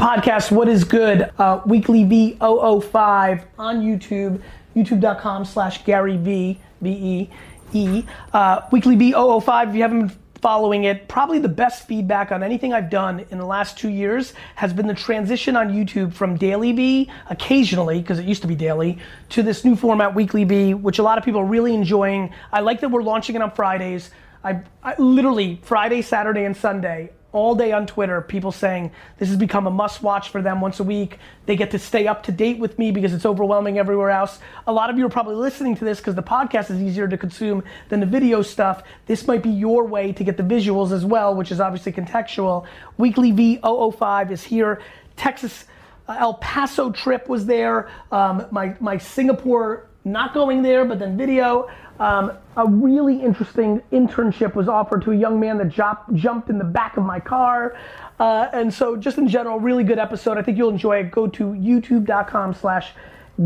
podcast, What is Good? Uh, weekly V005 on YouTube, youtube.com slash Gary V, V-E-E. Uh, weekly V005, if you haven't been following it, probably the best feedback on anything I've done in the last two years has been the transition on YouTube from Daily V, occasionally, because it used to be daily, to this new format, Weekly V, which a lot of people are really enjoying. I like that we're launching it on Fridays. I, I literally, Friday, Saturday, and Sunday, all day on Twitter, people saying this has become a must watch for them once a week. They get to stay up to date with me because it's overwhelming everywhere else. A lot of you are probably listening to this because the podcast is easier to consume than the video stuff. This might be your way to get the visuals as well, which is obviously contextual. Weekly V005 is here. Texas, uh, El Paso trip was there. Um, my, my Singapore not going there, but then video. Um, a really interesting internship was offered to a young man that jop- jumped in the back of my car. Uh, and so just in general, really good episode. I think you'll enjoy it. Go to youtube.com slash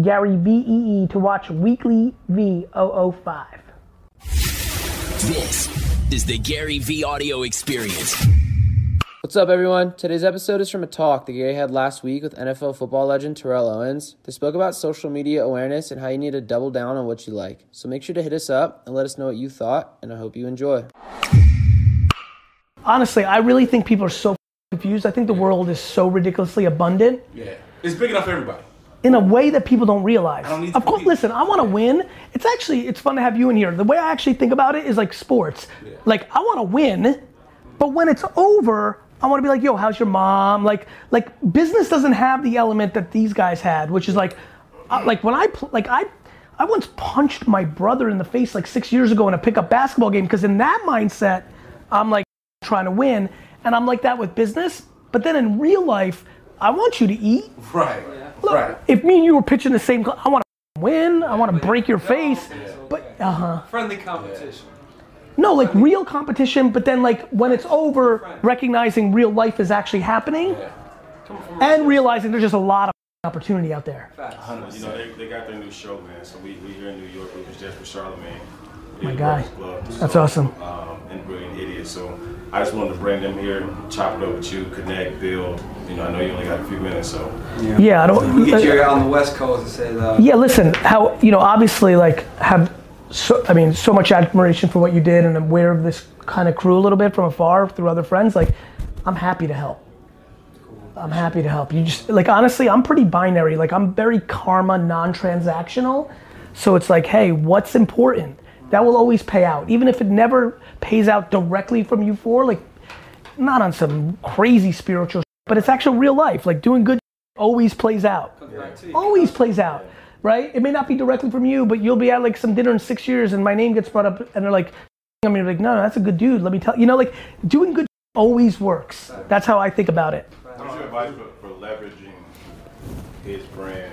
Gary V-E-E to watch Weekly V005. This is the Gary V audio experience. What's up, everyone? Today's episode is from a talk that Gary had last week with NFL football legend Terrell Owens. They spoke about social media awareness and how you need to double down on what you like. So make sure to hit us up and let us know what you thought, and I hope you enjoy. Honestly, I really think people are so confused. I think the world is so ridiculously abundant Yeah. It's big enough for everybody. in a way that people don't realize. I don't need of course, compete. listen, I want to win. It's actually it's fun to have you in here. The way I actually think about it is like sports. Like I want to win, but when it's over, I want to be like, "Yo, how's your mom?" Like like business doesn't have the element that these guys had, which is like uh, like when I pl- like I I once punched my brother in the face like 6 years ago in a pickup basketball game because in that mindset, I'm like trying to win and I'm like that with business, but then in real life, I want you to eat. Right. Look, Right. if me and you were pitching the same, cl- I want to win. I want to break your face. But uh huh. Friendly competition. No, like real competition. But then like when it's over, recognizing real life is actually happening, and realizing there's just a lot of opportunity out there. You know, they, they got their new show, man. So we, we here in New York. We was just for Charlemagne. My Yeah, guy. That's So, awesome. Um, and Brilliant Idiot. So I just wanted to bring them here, chop it up with you, connect, build. You know, I know you only got a few minutes, so Yeah, I don't. We get uh, you out uh, on the West Coast and say that. Yeah, listen, how you know, obviously, like have so I mean, so much admiration for what you did, and I'm aware of this kind of crew a little bit from afar through other friends. Like, I'm happy to help. I'm happy to help. You just like honestly, I'm pretty binary. Like, I'm very karma, non-transactional. So it's like, hey, what's important? That will always pay out, even if it never pays out directly from you for like, not on some crazy spiritual, but it's actual real life. Like doing good always plays out always plays out, right? It may not be directly from you, but you'll be at like some dinner in six years and my name gets brought up and they're like, I mean, like, no, no, that's a good dude. Let me tell you, know, like doing good always works. That's how I think about it. what's your advice for, for leveraging his brand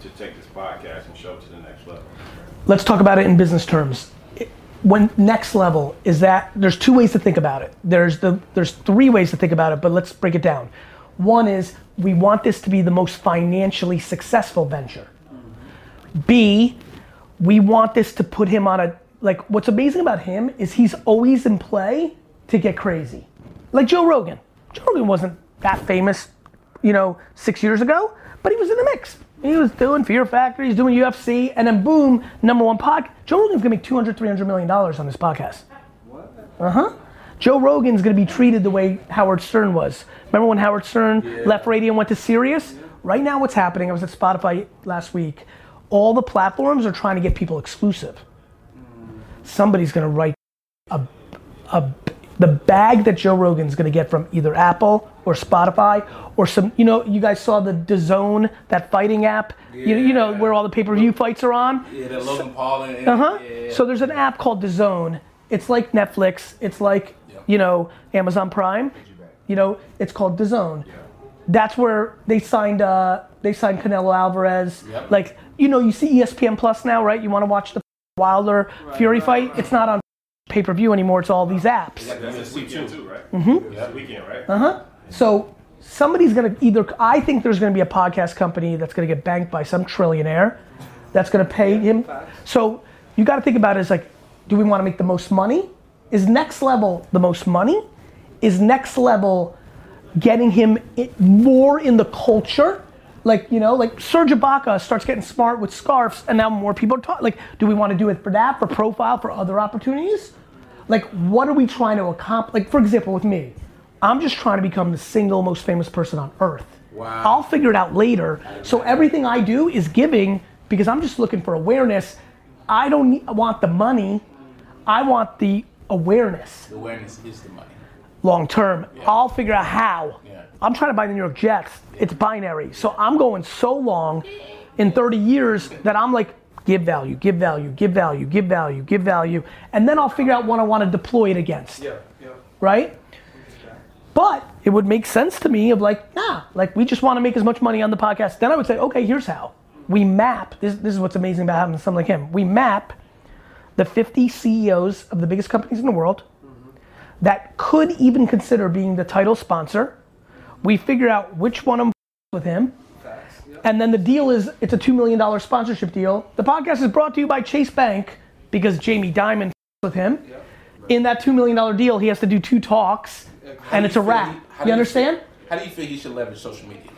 to take this podcast and show it to the next level? Let's talk about it in business terms. It- When next level is that there's two ways to think about it. There's the there's three ways to think about it, but let's break it down. One is we want this to be the most financially successful venture. B, we want this to put him on a like what's amazing about him is he's always in play to get crazy. Like Joe Rogan. Joe Rogan wasn't that famous, you know, six years ago, but he was in the mix. He was doing Fear Factor, he's doing UFC, and then boom, number one pod. Joe Rogan's gonna make 200, 300 million dollars on this podcast. Uh huh. Joe Rogan's gonna be treated the way Howard Stern was. Remember when Howard Stern left radio and went to Sirius? Right now, what's happening? I was at Spotify last week. All the platforms are trying to get people exclusive. Somebody's gonna write a, a the bag that Joe Rogan's gonna get from either Apple or Spotify or some. You know, you guys saw the DAZN, that fighting app. You, you know where all the pay-per-view fights are on. Yeah, that Logan Paul and Uh huh. So there's an app called DAZN. It's like Netflix. It's like you know Amazon Prime. You know, it's called DAZN. That's where they signed. Uh, they signed Canelo Alvarez. Yep. Like you know, you see ESPN Plus now, right? You want to watch the Wilder Fury fight? It's not on pay-per-view anymore. It's all these apps. Yeah, That's this weekend too, right? Mm-hmm. This weekend, right? Uh-huh. So somebody's gonna either I think there's gonna be a podcast company that's gonna get banked by some trillionaire that's gonna pay him. So you gotta think about it as like, do we wanna make the most money? Is next level the most money? Is next level getting him more in the culture. Like, you know, like Serge Ibaka starts getting smart with scarves and now more people are talking. Like, do we want to do it for that, for profile, for other opportunities? Like, what are we trying to accomplish? Like, for example, with me, I'm just trying to become the single most famous person on earth. Wow. I'll figure it out later. So everything I do is giving because I'm just looking for awareness. I don't need, I want the money. I want the awareness The awareness is the money. long term. I'll figure out how. Yeah. I'm trying to buy the New York Jets. It's binary. So I'm going so long in 30 years that I'm like, give value, give value, give value, give value, give value. And then I'll figure out what I want to deploy it against. Yeah, yeah. Right? But it would make sense to me of like, nah, like we just want to make as much money on the podcast. Then I would say, okay, here's how. We map, this, this is what's amazing about having someone like him. We map the 50 CEOs of the biggest companies in the world mm-hmm. that could even consider being the title sponsor. We figure out which one of them with him. And then the deal is it's a $2 million sponsorship deal. The podcast is brought to you by Chase Bank because Jamie Dimon with him. In that $2 million deal, he has to do two talks and it's a wrap. You understand? How do you feel he should leverage social media?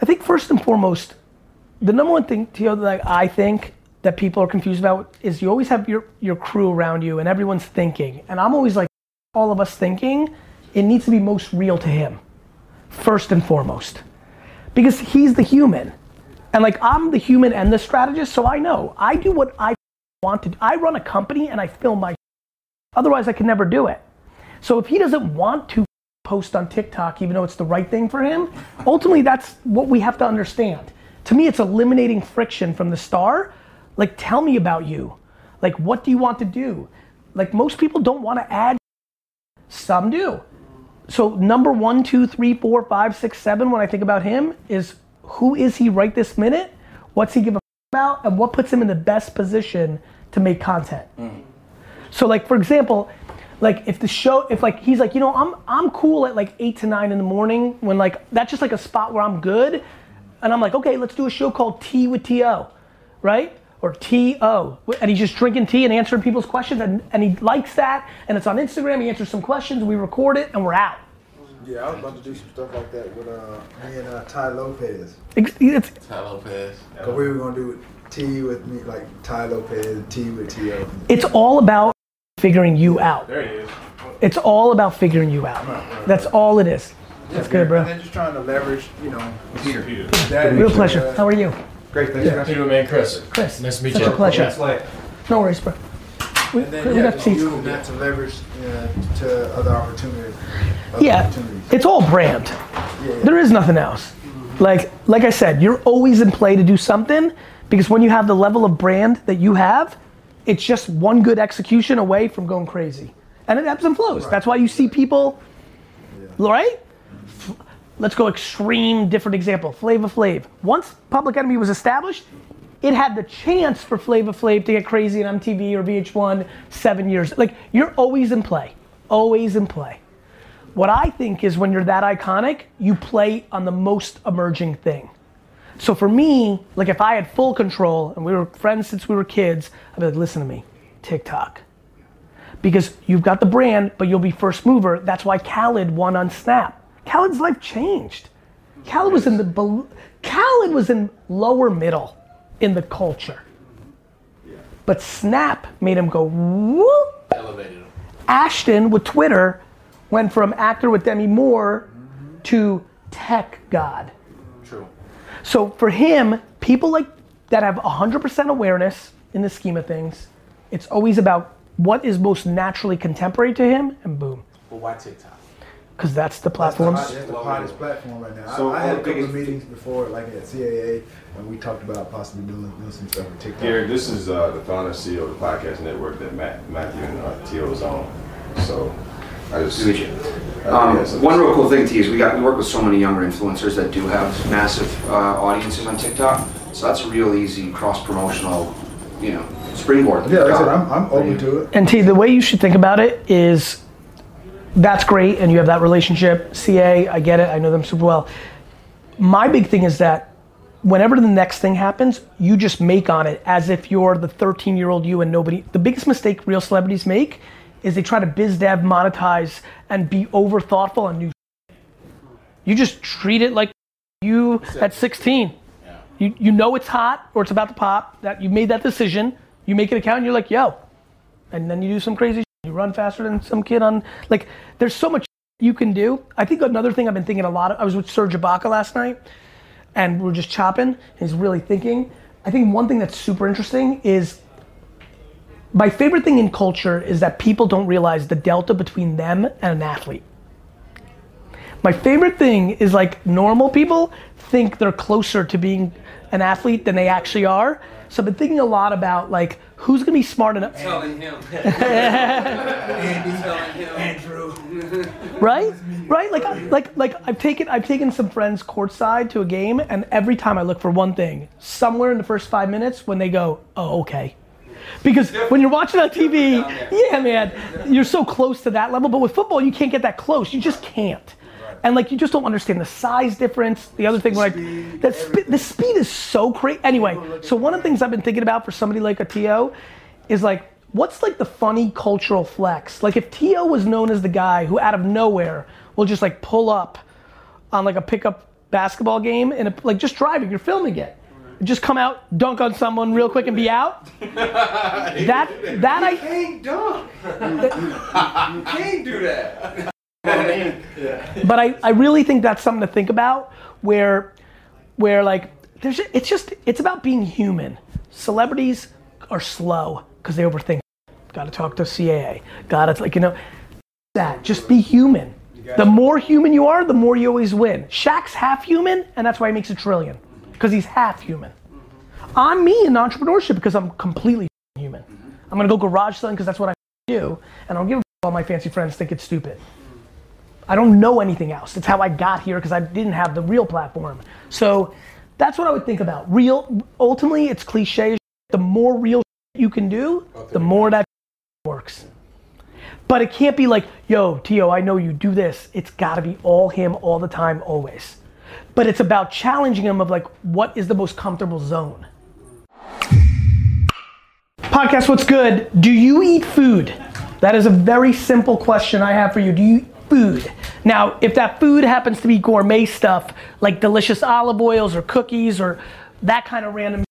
I think first and foremost, the number one thing Tio, that I think that people are confused about is you always have your, your crew around you and everyone's thinking. And I'm always like, all of us thinking, it needs to be most real to him, first and foremost. Because he's the human. And like I'm the human and the strategist, so I know. I do what I want to do. I run a company and I film my otherwise I could never do it. So if he doesn't want to post on TikTok, even though it's the right thing for him, ultimately that's what we have to understand. To me, it's eliminating friction from the star. Like, tell me about you. Like, what do you want to do? Like, most people don't want to add, some do. So, number one, two, three, four, five, six, seven, when I think about him, is who is he right this minute? What's he give a f- about? And what puts him in the best position to make content? Mm-hmm. So like for example, like if the show, if like he's like, you know, I'm I'm cool at like eight to nine in the morning when like that's just like a spot where I'm good, and I'm like, okay, let's do a show called Tea with To, right? Or T-O, and he's just drinking tea and answering people's questions, and, and he likes that, and it's on Instagram. He answers some questions, we record it, and we're out. Yeah, I was about to do some stuff like that with uh, me and uh, Tai Lopez. It's, it's, Tai Lopez. Cause we were gonna do T with me, like Tai Lopez, T with T.O. it's all about figuring you out. There he is. It's all about figuring you out. That's all it is. That's good, bro. And then just trying to leverage, you know, Peter. that. Real pleasure. How are you? Great, thanks. How you doing, man? Chris. Chris. Nice to meet Such you. a pleasure. Yeah. Like, No worries, bro. We, And then we yeah, got just seats. using that to leverage uh, to other opportunities. Other Yeah, opportunities. it's all brand. yeah. There is nothing else. Like, like I said, you're always in play to do something because when you have the level of brand that you have, it's just one good execution away from going crazy. And it ebbs and flows. That's why you see people, right? Let's go extreme, different example. Flava Flav. Once Public Enemy was established, it had the chance for Flava Flav to get crazy on MTV or VH1 seven years. Like, you're always in play. Always in play. What I think is when you're that iconic, you play on the most emerging thing. So for me, like if I had full control and we were friends since we were kids, I'd be like, listen to me, TikTok. Because you've got the brand, but you'll be first mover. That's why Khaled won on Snap. Khaled's life changed. Khaled was in the bel- Khaled was in lower middle in the culture. But Snap made him go whoop Elevated him. Ashton with Twitter went from actor with Demi Moore to tech god. True. So for him, people like that have 100% awareness in the scheme of things, it's always about what is most naturally contemporary to him, and boom, But why TikTok? Because that's the That's the, hot- that's the hottest platform right now. So, I, I had a couple of meetings before, like at CAA, and we talked about possibly doing, doing some stuff with TikTok. Gary, this is uh, the founder CEO of the podcast network that Matt, Matthew and uh, Tio is on. So I just. Good to meet you. Um, one real cool thing, T, is we got we work with so many younger influencers that do have massive uh, audiences on TikTok. So that's a real easy cross promotional, you know, springboard. Yeah, like I said. I'm, I'm open to it. And T, the way you should think about it is that's great, and you have that relationship. CA, I get it, I know them super well. My big thing is that whenever the next thing happens, you just make on it as if you're the 13 year old you and nobody. The biggest mistake real celebrities make is they try to biz dev, monetize, and be over thoughtful on new. You just treat it like you at 16. Yeah. You, you know it's hot or it's about to pop, that you made that decision, you make an account and you're like, yo. And then you do some crazy. You run faster than some kid on, like, there's so much you can do. I think another thing I've been thinking a lot of, I was with Serge Ibaka last night, and we we're just chopping, he's really thinking. I think one thing that's super interesting is my favorite thing in culture is that people don't realize the delta between them and an athlete. My favorite thing is like normal people think they're closer to being an athlete than they actually are. So I've been thinking a lot about like who's gonna be smart enough, Telling him. Andy, Telling him. Andrew. right? Right? Like, I- like, like I've taken I've taken some friends courtside to a game, and every time I look for one thing, somewhere in the first five minutes when they go, oh okay, because when you're watching on TV, yeah, man, you're so close to that level. But with football, you can't get that close. You just can't. And like you just don't understand the size difference. The other thing, like speed, the, spe- the speed is so crazy. Anyway, so one of the things I've been thinking about for somebody like a To is like, what's like the funny cultural flex? Like if To was known as the guy who out of nowhere will just like pull up on like a pickup basketball game and like just driving, you're filming it. Just come out, dunk on someone real quick and be out. that that I Can't dunk. you can't do that. but I, I really think that's something to think about where where like there's it's just it's about being human. Celebrities are slow because they overthink. Gotta talk to caa gotta like you know that just be human. The more human you are the more you always win. Shaq's half human and that's why he makes a trillion because he's half human. I'm me in entrepreneurship because i'm completely human. I'm gonna go garage selling because that's what i do and i don't give a all my fancy friends think it's stupid I don't know anything else. It's how I got here because I didn't have the real platform. So that's what I would think about. Real, ultimately, it's cliche. The more real you can do, the more that works. But it can't be like, yo, Tio, I know you do this. It's got to be all him all the time, always. But it's about challenging him of like, what is the most comfortable zone? Podcast, what's good? Do you eat food? That is a very simple question I have for you. Do you food? Now, if that food happens to be gourmet stuff, like delicious olive oils or cookies or that kind of random,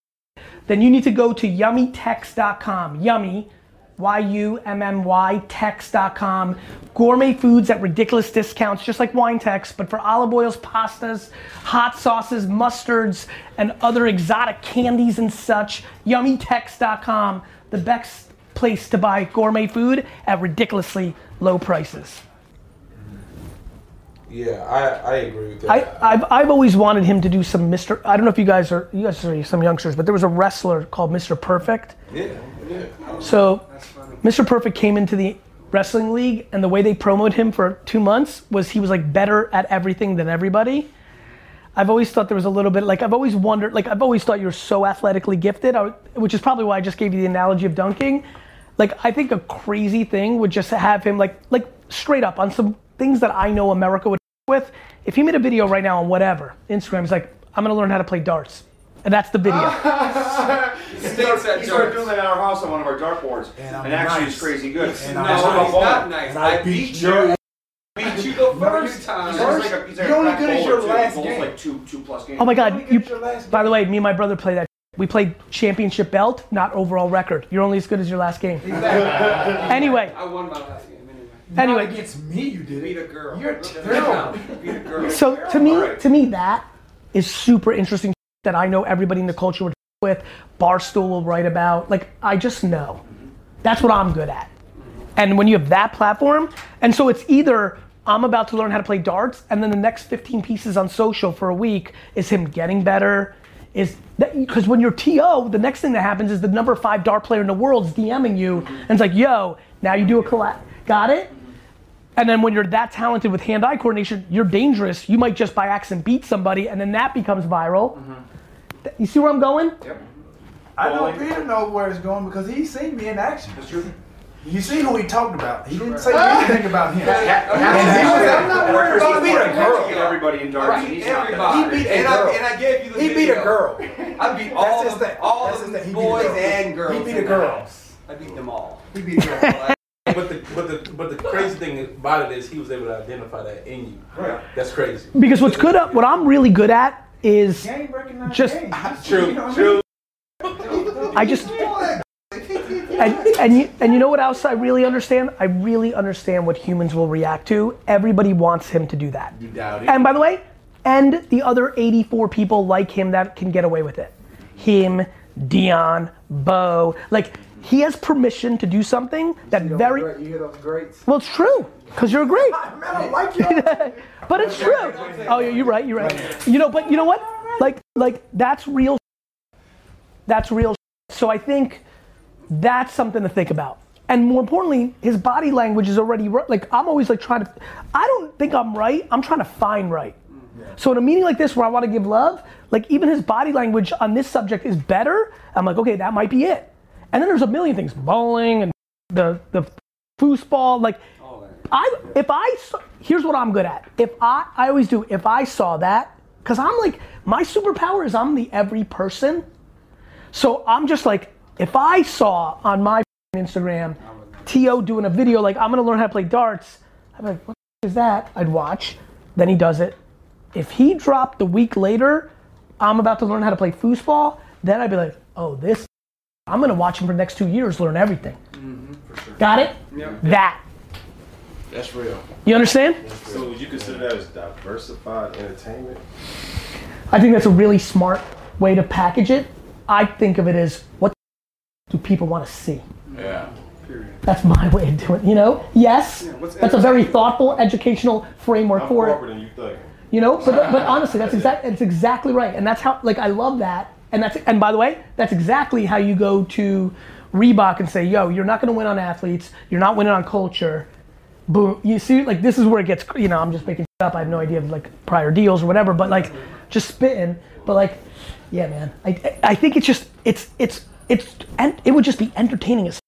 then you need to go to yummytex.com. Yummy, Y-U-M-M-Y, tex.com. Gourmet foods at ridiculous discounts, just like Wine Tex, but for olive oils, pastas, hot sauces, mustards, and other exotic candies and such. Yummytex.com, the best place to buy gourmet food at ridiculously low prices. Yeah, I, I agree with that. I, I've, I've always wanted him to do some Mr. I don't know if you guys are, you guys are some youngsters, but there was a wrestler called Mr. Perfect. yeah, yeah. So, Mr. Perfect came into the wrestling league, and the way they promoted him for two months was he was like better at everything than everybody. I've always thought there was a little bit like I've always wondered like I've always thought you're so athletically gifted, which is probably why I just gave you the analogy of dunking. Like I think a crazy thing would just have him like like straight up on some things that I know America would with. If he made a video right now on whatever Instagram, he's like I'm gonna learn how to play darts, and that's the video. He started, he started doing that at our house on one of our dartboards, And I'm and, actually nice. it's crazy good. And No, I'm That's what he's I'm not going. nice. And I I beat beat you. you. Beat you the first time. He's like a, he's like You're a only crack good as bowler, your too. last bowls game. like two two plus games. Oh my Only God! get You, your last by the way, me and my brother play that. We played championship belt, not overall record. You're only as good as your last game. Anyway, I won my last game anyway. Not anyway. against me, you did Beat a it. girl. You're terrible. Beat a girl. So to me, Alright. to me, that is super interesting that I know everybody in the culture would with. Barstool will write about. Like I just know. That's what I'm good at. And when you have that platform, and so it's either I'm about to learn how to play darts, and then the next 15 pieces on social for a week is him getting better. Is that because when you're TO, the next thing that happens is the number five dart player in the world is DMing you, and it's like, yo, now you do a collab. Got it? And then when you're that talented with hand-eye coordination, you're dangerous. You might just by accident beat somebody, and then that becomes viral. Mm-hmm. Th- You see where I'm going? Yep. I know Bowling. Peter knows where it's going because he's seen me in action. That's true. You see who he talked about. He didn't say anything about him. And And he was- I'm not worried about beat a a girl. girl. Everybody in darts. I and beat he's not everybody. He beat a and, I, girl. and I gave you the He beat a girl. I beat all That's his of thing. all That's of his the. He beat a boys girl. and girls. He beat a girl. I beat them all. He beat a girl. When but the but the but the crazy thing about it is he was able to identify that in you. Right. That's crazy. Because what's good at what I'm really good at is Game Just- game. Ah, true, You know what I true. I just and and you and you know what else I really understand? I really understand what humans will react to. Everybody wants him to do that. You doubt it. And by the way, and the other 84 people like him that can get away with it. Him, Deion, Bo, like he has permission to do something that mean? very You hear those greats? well. It's true because you're great. Man, I don't like you. but it's true. Oh, yeah, you're right. You're right. You know, but you know what? Like, like that's real. That's real. So I think that's something to think about. And more importantly, his body language is already like I'm always like trying to. I don't think I'm right. I'm trying to find right. So in a meeting like this where I want to give love, like even his body language on this subject is better. I'm like, okay, that might be it. And then there's a million things, bowling and the the foosball, like. I if I here's what I'm good at. If I I always do if I saw that cuz I'm like my superpower is I'm the every person. So I'm just like if I saw on my Instagram T.O. doing a video like I'm to learn how to play darts, I'm like what the is that? I'd watch. Then he does it. If he dropped a week later, I'm about to learn how to play foosball, then I'd be like, "Oh, this I'm going to watch him for the next 2 years learn everything." Mm-hmm, Got it? That. That's real. You understand? So would you consider that as diversified entertainment? I think that's a really smart way to package it. I think of it as what do people want to see? Yeah. Period. That's my way of doing it, you know? Yes, what's that's a very thoughtful, educational framework I'm for it. corporate than you think. You know, but, but honestly, that's exact. It's exactly right, and that's how. Like, I love that, and that's. And by the way, that's exactly how you go to Reebok and say, "Yo, you're not going to win on athletes. You're not winning on culture." Boom. You see, like this is where it gets. You know, I'm just making up. I have no idea of like prior deals or whatever, but like, just spitting. But like, yeah, man. I I think it's just it's it's it's and it would just be entertaining as.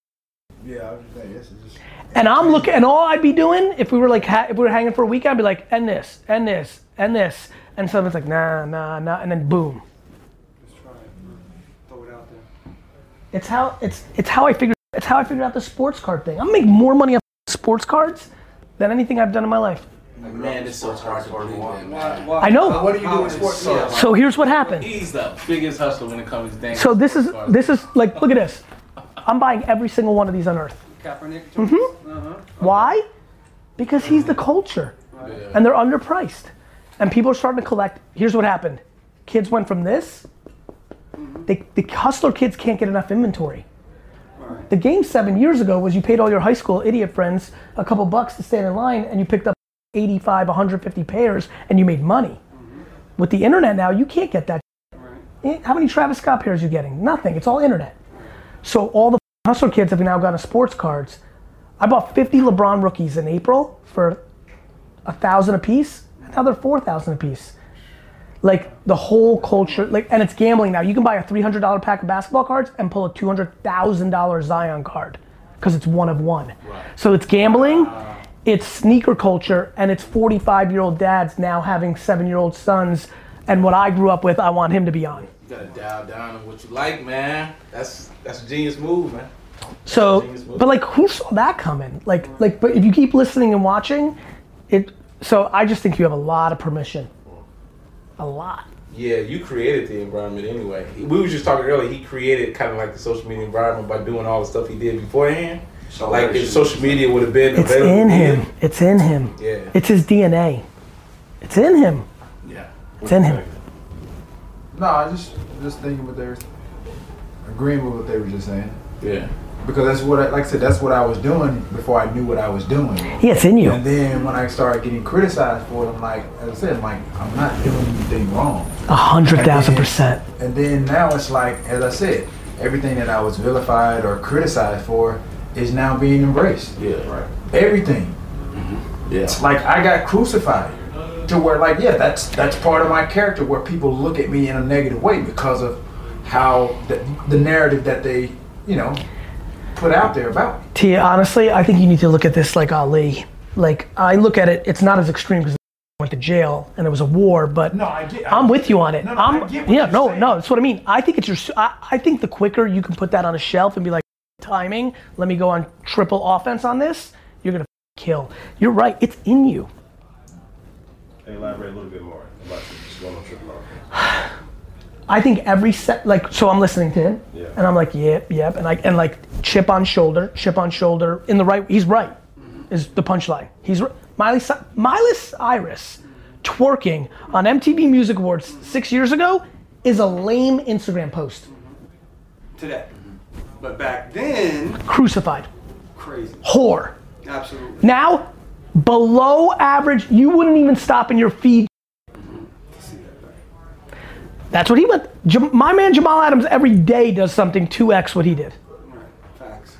Yeah, I was just saying, this is just. And I'm looking, and all I'd be doing if we were like, ha- if we were hanging for a week, I'd be like, and this, and this, and this, and someone's like, nah, nah, nah, and then boom. Just try it. Throw it out there. It's how it's it's how I figured it's how I figured out the sports card thing. I'm making more money off sports cards than anything I've done in my life. Man, it's so hard to believe that, Why, man. why, I know. What do you do how in is sports? so- So here's what happened. He's the biggest hustler when it comes to dang. So this is this is like look at this. I'm buying every single one of these on earth. Kaepernick. Mm-hmm. Uh-huh. Why? Because he's the culture. And they're underpriced. And people are starting to collect. Here's what happened. Kids went from this. They, the hustler kids can't get enough inventory. The game seven years ago was you paid all your high school idiot friends a couple bucks to stand in line and you picked up 85, 150 pairs and you made money. With the internet now, you can't get that. Eh, How many Travis Scott pairs are you getting? Nothing. It's all internet. So all the hustler kids have now gotten sports cards. I bought 50 LeBron rookies in April for a thousand a piece. Now they're four thousand a piece. Like the whole culture, like, and it's gambling now. You can buy a three hundred dollar pack of basketball cards and pull a two hundred thousand dollar Zion card because it's one of one. So it's gambling, it's sneaker culture, and it's forty five year old dads now having seven year old sons. And what I grew up with, I want him to be on. You gotta dial down on what you like, man. That's that's a genius move, man. So, move. but like, who saw that coming? Like, like, but if you keep listening and watching, it. So I just think you have a lot of permission. A lot. Yeah, you created the environment anyway. We were just talking earlier. He created kind of like the social media environment by doing all the stuff he did beforehand. So Like if social media would have been It's available in then- him. It's in him. Yeah. It's his DNA. It's in him. Yeah. It's in him. No, I just just thinking what they were agreeing with what they were just saying. Yeah. Because that's what I like I said, that's what I was doing before I knew what I was doing. Yeah, it's in you. And then when I started getting criticized for it, I'm like, as I said, I'm like, I'm not doing anything wrong. A hundred thousand percent. And then now it's like, as I said, everything that I was vilified or criticized for is now being embraced. Yeah. Right. Everything. Mm-hmm. Yeah. Like I got crucified to where like, yeah, that's that's part of my character where people look at me in a negative way because of how the, the narrative that they, you know, put out there about. Tia, honestly, I think you need to look at this like Ali. Like I look at it, it's not as extreme because went to jail and there was a war, but No, I get- I'm with you on it. No, no, I'm I get what yeah, you're no, saying. no. That's what I mean. I think it's your. I, I think the quicker you can put that on a shelf and be like, timing. Let me go on triple offense on this. You're gonna kill. You're right. It's in you. Elaborate a little bit more about just going on triple offense. I think every set, like, so I'm listening to him, Yeah. and I'm like, yep, yep, and like, and like, chip on shoulder, chip on shoulder, in the right. He's right. Mm-hmm. Is the punchline? He's right. Miley, Miley Cyrus twerking on MTV Music Awards six years ago is a lame Instagram post. Mm-hmm. Today. Mm-hmm. But back then, Crucified, crazy. whore. Absolutely. Now, below average, you wouldn't even stop in your feed. That's what he went. My man Jamal Adams every day does something 2x what he did. Facts.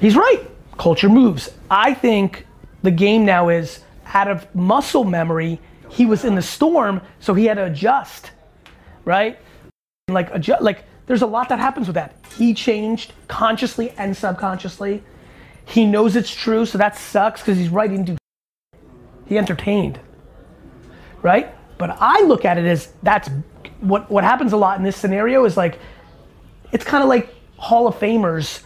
He's right. Culture moves. I think the game now is out of muscle memory. He was in the storm, so he had to adjust, right? Like adjust. Like there's a lot that happens with that. He changed consciously and subconsciously. He knows it's true, so that sucks because he's right. Do. He entertained, right? But I look at it as that's what what happens a lot in this scenario is like, it's kind of like Hall of Famers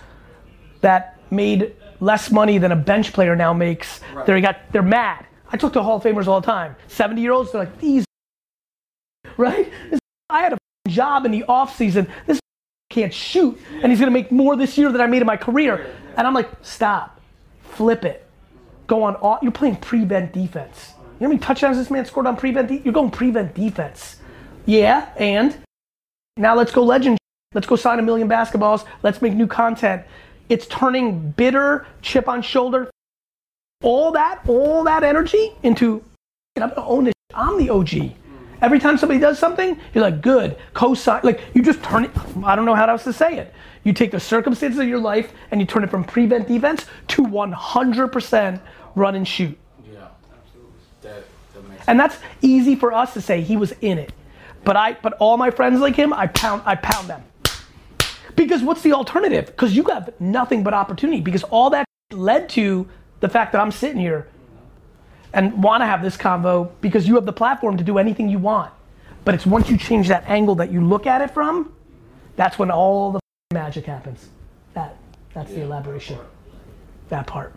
that made less money than a bench player now makes. They got they're mad. I talk to Hall of Famers all the time. 70 year olds, they're like, these right? This, I had a job in the off season. This can't shoot, and he's gonna make more this year than I made in my career. And I'm like, stop, flip it, go on. Off, you're playing prevent defense. You know how many touchdowns this man scored on prevent? De- you're going prevent defense. Yeah, and now let's go legend. Let's go sign a million basketballs. Let's make new content. It's turning bitter, chip on shoulder, all that, all that energy into, I'm gonna own this. I'm the OG. Every time somebody does something, you're like, good, co-sign. Like you just turn it. I don't know how else to say it. You take the circumstances of your life and you turn it from prevent defense to 100% run and shoot. Yeah, that, that makes And that's easy for us to say he was in it. But I but all my friends like him, I pound I pound them. Because what's the alternative? Because you have nothing but opportunity. Because all that led to the fact that I'm sitting here and want to have this convo because you have the platform to do anything you want. But it's once you change that angle that you look at it from, that's when all the magic happens. That that's the elaboration. That part.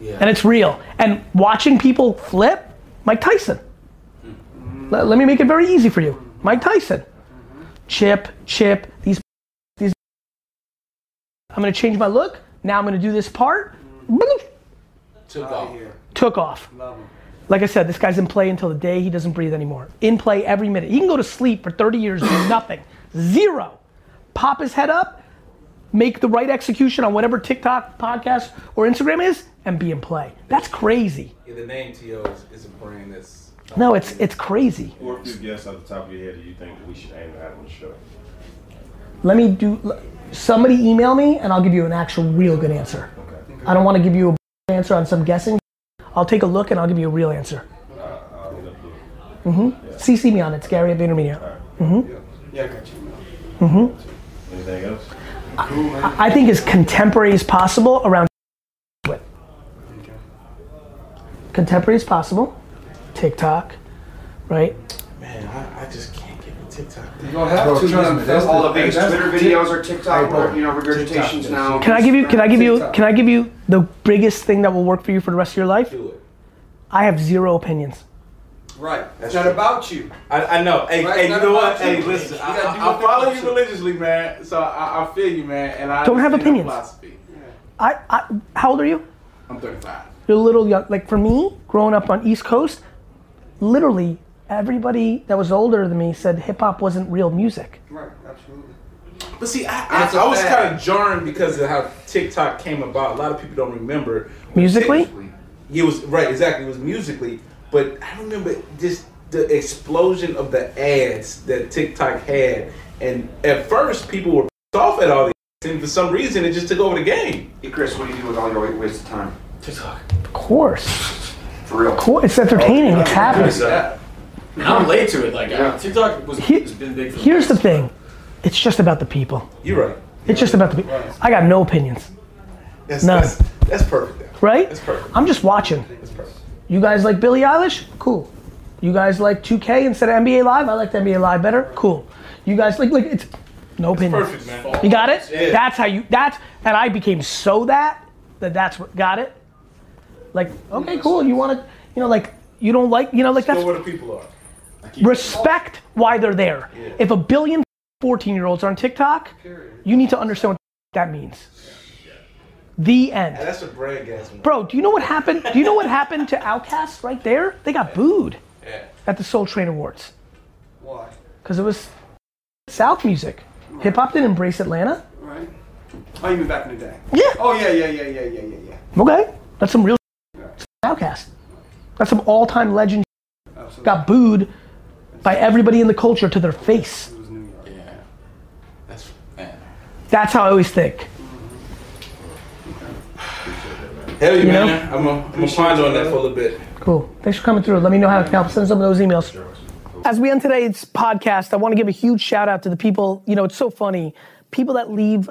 Yeah. And it's real. And watching people flip, Mike Tyson. Let, let me make it very easy for you. Mike Tyson. Chip, chip, these, these. I'm gonna change my look. Now I'm gonna do this part. Took off. Took off. Like I said, this guy's in play until the day he doesn't breathe anymore. In play every minute. He can go to sleep for 30 years, do nothing. Zero. Pop his head up, make the right execution on whatever TikTok, podcast, or Instagram is, and be in play. That's crazy. Yeah, the name To is, is a brand that's. No, it's it's crazy. Who are a few guests off the top of your head that you think we should aim to have on the show? Let me do. Somebody email me, and I'll give you an actual, real good answer. Okay. I don't want to give you a answer on some guessing. I'll take a look, and I'll give you a real answer. I'll hit up Blue. CC me on it. It's Gary at VaynerMedia. Mm-hmm. Yeah, I got you. Mm-hmm. Anything else? Cool, man. I think as contemporary as possible around it. Contemporary as possible. TikTok, right? Man, I, I just can't get with TikTok. You don't have Bro, to. trust man. me, that's All the Hey, biggest Twitter Tik- videos are TikTok, Hey, bro. or, you know, regurgitations now. Can I give you? Can I give you? Can I give you the biggest thing that will work for you for the rest of your life? Do it. I have zero opinions. Right. It's not about you. I, I know. Hey, Right, hey, you know what? about Hey, listen. I, I, I follow want you you. religiously, man. So I, I feel you, man. And I Don't have understand opinions. Philosophy. I, I. How old are you? I'm 35. You're a little young. Like for me, growing up on East Coast, literally everybody that was older than me said hip hop wasn't real music. Right. Absolutely. But see, I, And I, it's a I was kind of jarring because of how TikTok came about. A lot of people don't remember. Musical.ly? It was right, exactly. It was Musical.ly, but I remember just the explosion of the ads that TikTok had, and at first people were pissed off at all these, and for some reason it just took over the game. Hey, Chris, what do you do with all your wasted time? TikTok. Of course. For real. Cool. It's entertaining. It's happening. Yeah. And I'm late to it. Like uh, TikTok was He- has been big. For Here's the thing. It's just about the people. You're right. It's just about the people. I got no opinions, That's, None. That's, that's perfect. Then. right? That's perfect. I'm just watching. That's perfect. You guys like Billie Eilish? Cool. You guys like 2K instead of NBA Live? I like the NBA Live better. Cool. You guys like like it's No opinion. Perfect, man. You got it? Yeah. That's how you that's and I became so that that that's what got it. Like, okay, cool. You want to, you know, like you don't like, you know, like Know that's where the people are. respect why they're there. If a billion 14 year olds are on TikTok, you need to understand what that means. The end. And that's a brand gas. Bro, do you know what happened? Do you know what happened to Outkast right there? They got booed Yeah. at the Soul Train Awards Why? because it was South music. Hip hop didn't embrace Atlanta. Right. Oh, you mean back in the day? Yeah. Oh yeah, yeah, yeah, yeah, yeah, yeah, yeah. Okay. That's some real Outkast. That's some all time legend. Absolutely. Got booed by everybody in the culture to their face. It was New York. Yeah. That's man. That's how I always think. Hell yeah, You know? man. I'm gonna I'm ponder on that for a little bit. Cool. Thanks for coming through. Let me know how I can help. Send some of those emails. As we end today's podcast, I want to give a huge shout out to the people. You know, it's so funny. People that leave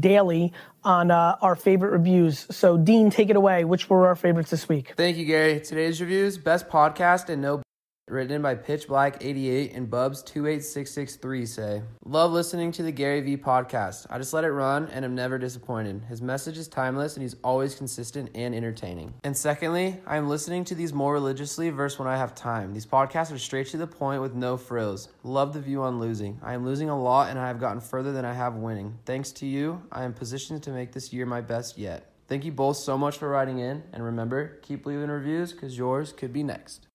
daily on uh, our favorite reviews. So, Dean, take it away. Which were our favorites this week? Thank you, Gary. Today's reviews best podcast and no written by Pitch Black 88 and Bubs 28663 say, Love listening to the Gary V podcast. I just let it run and am never disappointed. His message is timeless and he's always consistent and entertaining. And secondly, I am listening to these more religiously versus when I have time. These podcasts are straight to the point with no frills. Love the view on losing. I am losing a lot and I have gotten further than I have winning. Thanks to you, I am positioned to make this year my best yet. Thank you both so much for writing in, and remember, keep leaving reviews because yours could be next.